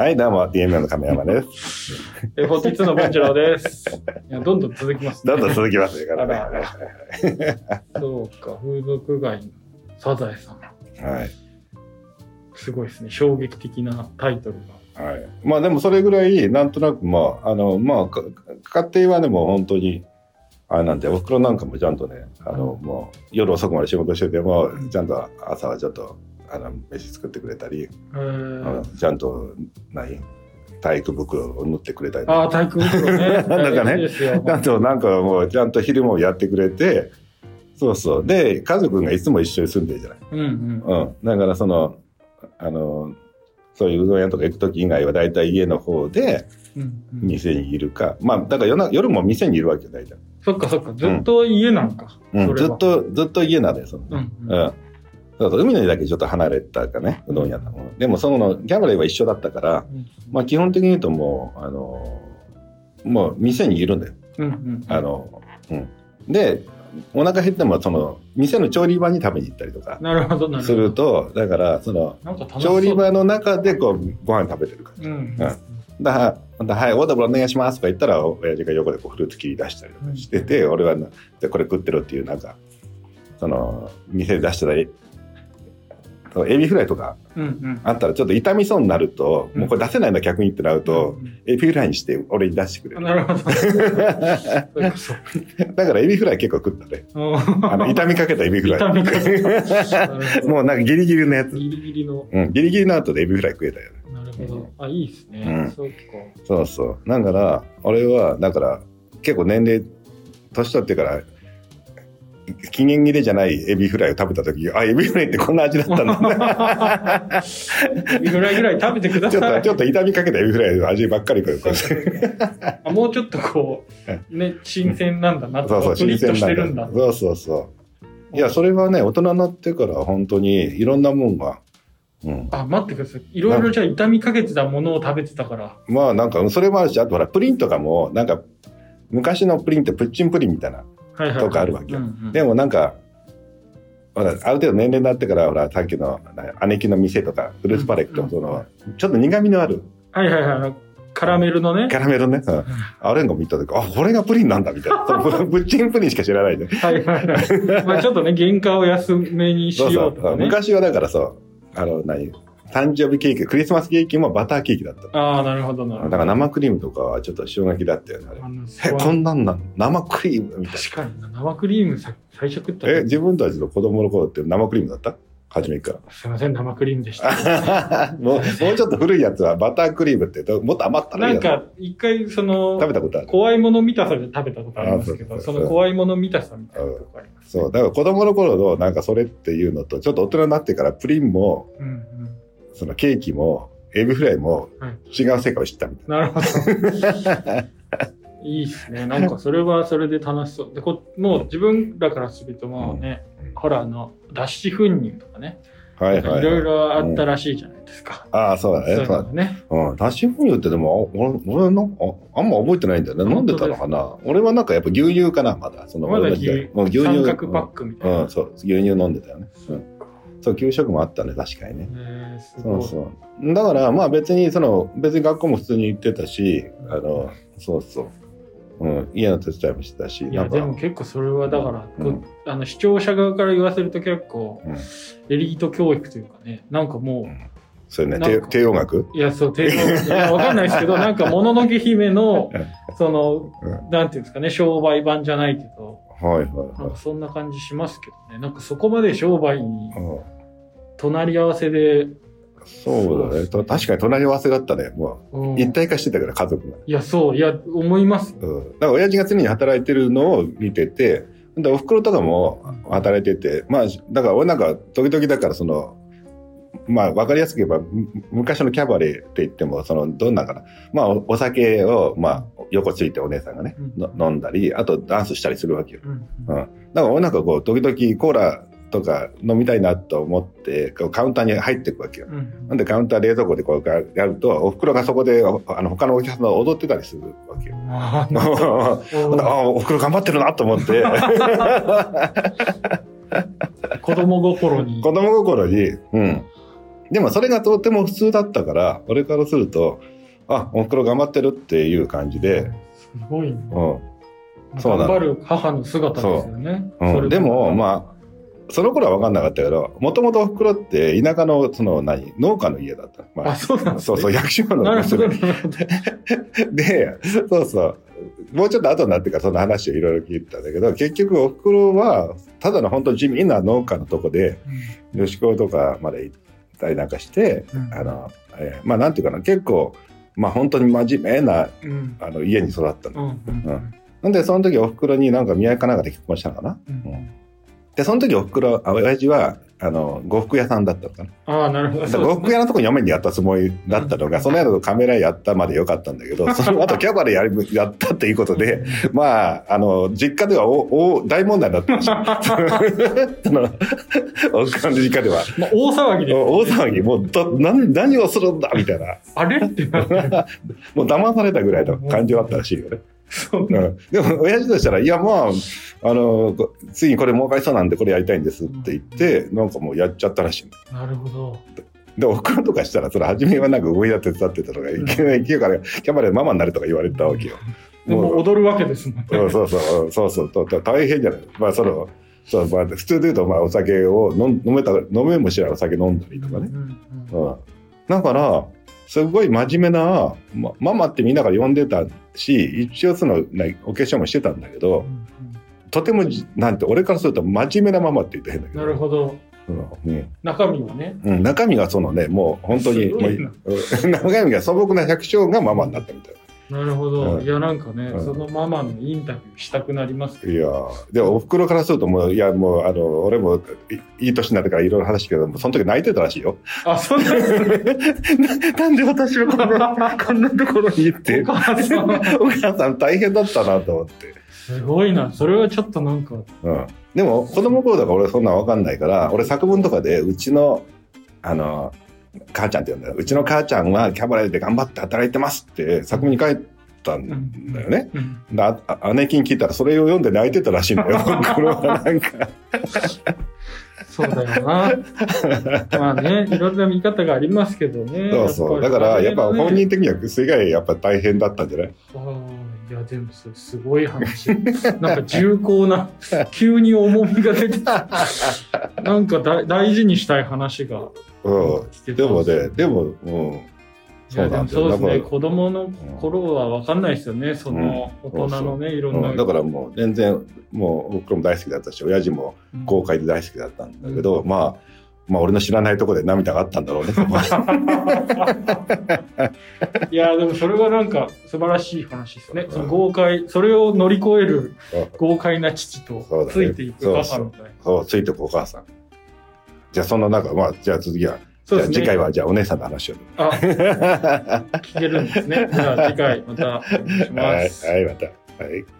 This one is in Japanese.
はい、どうも、DMM の亀山です。え、フォーティツの文次郎です。いや、どんどん続きます、どんどん続きますよ、あらからね。そうか、風俗街のサザエさん。はい。すごいですね。衝撃的なタイトルが。はい。まあでもそれぐらい、なんとなく、まあ、あの、まあ、か家庭はでも本当に、あれなんで、おふくろなんかもちゃんとね、あの、もう、夜遅くまで仕事してても、ちゃんと朝はちょっと、あの、飯作ってくれたり、えー、ちゃんと、何体育袋を縫ってくれたり、ああ、体育袋ね。なんかねなんかもう、ちゃんと昼もやってくれて、そうそう。で、家族がいつも一緒に住んでるじゃない。うんうん。うん。だからその、あの、そういううどん屋とか行く時以外は大体家の方でうんうん、店にいるか。まあ、だから夜な夜も店にいるわけよ、大体。そっかそっか、ずっと家なんか。うん、ずっと、ずっと家なんだよ、その。うんううん。ん。そうそう海の家だけちょっと離れたかね、うどん屋の。でもその、ギャバレーは一緒だったから、まあ基本的に言うともう、あの、もう店にいるんだよ。うんうん。あの、うん。で、お腹減っても、その、店の調理場に食べに行ったりとかなるほど、なるすほど。ると、だから、その、調理場の中でこう、ご飯食べてるから。うんうん。だから、だはい、オーダーブルお願いしますとか言ったら、親父が横でこうフルーツ切り出したりとかしてて、俺はな、でこれ食ってるっていう、なんか、その、店で出してたエそのエビフライとか。あったらちょっと傷みそうになると、もうこれ出せないの逆にってなると、エビフライにして俺に出してくれる。なるほど。だからエビフライ結構食ったね。あの、傷みかけたエビフライ。もうなんかギリギリのやつ。ギリギリの。うん、ギリギリの後でエビフライ食えたよね。なるほど。あ、いいですね。うんそうか。そうそう。だから、俺は、だから、結構年齢、年取ってから、期限切れじゃないエビフライを食べた時あ、エビフライってこんな味だったんだ。エビフライぐらい食べてくだちょっと、さい。ちょっと傷みかけたエビフライの味ばっかり もうちょっとこう、ね、新鮮なんだなそうそう、してるんだ。なんだ。そうそうそう。いや、それはね、大人になってから本当にいろんなもんが、うん。あ、待ってください。いろいろじゃあ痛みかけてたものを食べてたから。まあなんか、それもあるし、あとほら、プリンとかも、なんか、昔のプリンってプッチンプリンみたいな。とかあるわけようんうんでもなんか、ほら、ある程度年齢になってから、ほら、さっきのな姉貴の店とか、フルーツパレット、うんその、ちょっと苦味のあるはいはいはい。カラメルのねキ。ャラメルね、うんあれが見た時、あ、これがプリンなんだ、みたいな。そのプッチンプリンしか知らないで。はいはいはい。まあちょっとね、原価を安めにしそうそうようとかね。昔はだからそう、あの、何誕生日ケーキ、クリスマスケーキもバターケーキだった。ああ、なるほどなるほど。だから生クリームとかはちょっと衝撃だったよね。え、こんなんなん生クリームみたい確かにな。生クリームさ最初食ったな。え、時自分たちの子供の頃って生クリームだった？初めから。すいません、生クリームでした。もう、もうちょっと古いやつはバタークリームってどもっと余ったらいいなんか、一回、その食、べたことある。怖いもの見たさで食べたことありますけど、あその怖いもの見たさみたいなとこあります。そう。だから子供の頃のなんかそれっていうのと、ちょっと大人になってからプリンも、うんうん。そのケーキも、エビフライもはい違う世界を知ったみたいなるほど。いいですね。なんかそれはそれで楽しそう。でこもう自分らからするともうね、うんほらあの脱脂粉乳とかね、な。はいはい、はい。いろいろあったらしいじゃないですか。ああ、そうだね。そうだね。うん。脱脂粉乳ってでも、俺、俺なんか、ああんま覚えてないんだよね。飲んでたのかな？俺はなんかやっぱ牛乳かな、まだ。そのまだ牛もう牛乳。三角パックみたいな。うん、そう。牛乳飲んでたよね。うん。そう、給食もあったね、確かにね。えーそうそう。だから、まあ別に、その、別に学校も普通に行ってたし、あの、そうそう。うん、家の手伝いもしてたし、いやでも結構それはだから、うんこあの視聴者側から言わせると結構うん、エリート教育というかねなんかもそれね、なんか帝帝王学？ういやそう帝王いやわかんないですけど なんかもののけ姫のうん。そのうん。なんていうんですかね商売版じゃないけどはいはいなんはかそんな感じしますけどね。なんかそこまで商売に隣り合わせで、そうだね。と確かに隣り合わせだったね。もうん。う、一体化してたから、家族が。いやそう。いや思います。うん。だから親父が常に働いてるのを見てて、で、お袋とかも働いてて、まあ、だから俺なんか、時々だからその、まあ、わかりやすく言えば、む昔のキャバレーって言っても、その、どんなかな。まあ、おお酒を、まあ、横ついてお姉さんがね、うんの飲んだり、あとダンスしたりするわけよ。うんうん。だから俺なんかこう、時々コーラとか飲みたいなと思って、カウンターに入っていくわけよ。うんなんでカウンター冷蔵庫でこうやると、お袋がそこで、おあの、他のお客さんが踊ってたりするわけよ。あ あ、お袋頑張ってるなと思って、子供心に子供心に、うん。でもそれがとても普通だったから、俺からすると、あ、おふくろ頑張ってるっていう感じで、すごいね。うん。そう頑張る母の姿ですよね。うん、でも、あ、まあ、その頃は分かんなかったけど、もともとおふくろって田舎の、その何、農家の家だった。まあ、そうなんね。そうそう、役所の娘。で、そうそう。もうちょっと後になってからその話をいろいろ聞いてたんだけど、結局おふくろは、ただの本当地味な農家のとこで、女子校とかまで行ったりなんかして、うんあの、えーまあなんていうかな、結構、まあ本当に真面目なうん。あの家に育ったの。うん。うん。なんでその時おふくろになんか宮かなんかで結婚したのかな。うん。で、その時おふくろ、あ親父は、あの、呉服屋さんだったのかな。ああ、なるほど。呉服屋のとこに嫁にやったつもりだったのが、その後カメラやったまでよかったんだけど、その後キャバレーやりやったっていうことで、まあ、あの、実家ではおお大問題だっしい。その、おふくろの実家では。まあ、大騒ぎで。大騒ぎ、もう、ど何、何をするんだみたいな。あれってなってる。もう騙されたぐらいの感じだったらしいよね。そううん、でも、親父としたら、いや、まあ、あの、こ次にこれ儲かりそうなんで、これやりたいんですって言って、なんかもうやっちゃったらしいの。なるほど。で、おふくろとかしたら、それ初めはなんか動いだ手伝ってたのが、いきなり行から、キャバレーママになるとか言われたわけよ。でも踊るわけですもんね。そうそうそう、そうそう、とと大変じゃない。まあ、その、そう、まあ、普通で言うと、まあ、お酒を飲めた、飲めもしないお酒飲んだりとかね。うんうんうん。だから、すごい真面目な、ま、ママってみんなが呼んでたし、一応その、ね、お化粧もしてたんだけど、うんとてもじ、なんて、俺からすると真面目なママって言って変だけど。なるほど。うん。中身はね。うん、中身がそのね、もう本当に、もう中身が素朴な百姓がママになったみたいなるほど。うんいや、なんかね、うんそのママのインタビューしたくなりますけな。ど。いやーで、お袋からするともう、いや、もう、あの、俺もいいい年になってからいろいろ話したけども、その時泣いてたらしいよ。あ、そうなんですね。な なんで私はこんな、こんなところに行ってお、母さん。お母さん大変だったなと思って。すごいな。それはちょっとなんか、うん。でも、子供の頃だから俺そんなんわかんないから、俺作文とかで、うちの、あの、母ちゃんって言うんだよ。うちの母ちゃんはキャバレーで頑張って働いてますって作文に書いたんだよね。うんだあ姉貴に聞いたらそれを読んで泣いてたらしいんだよ。これはなんか。そうだよな。まあね、いろんな見方がありますけどね。そうそう。だから、やっぱ本人的にはすごいやっぱ大変だったんじゃない？ああ、いや、でもそれすごい話。なんか重厚な、急に重みが出てきた。なんかだ大事にしたい話がうん。でもね、でも、うん。いや、でもそうですね。子供の頃は分かんないですよね。その、うん大人のね、いろんな。うん、だからもう全然、もう僕も大好きだったし、親父もうん豪快で大好きだったんだけど、まあ、まあ俺の知らないところで涙があったんだろうね。いや、でもそれはなんか素晴らしい話ですね。その豪快、それを乗り越える豪快な父とついていく母みたいな。そう、ついてくお母さん。じゃあそんな中、まあ、じゃあ次は、そうですね。次回は、じゃあお姉さんの話を。あ、聞けるんですね。じゃあ次回またお願いします。はい、はい、また。はい。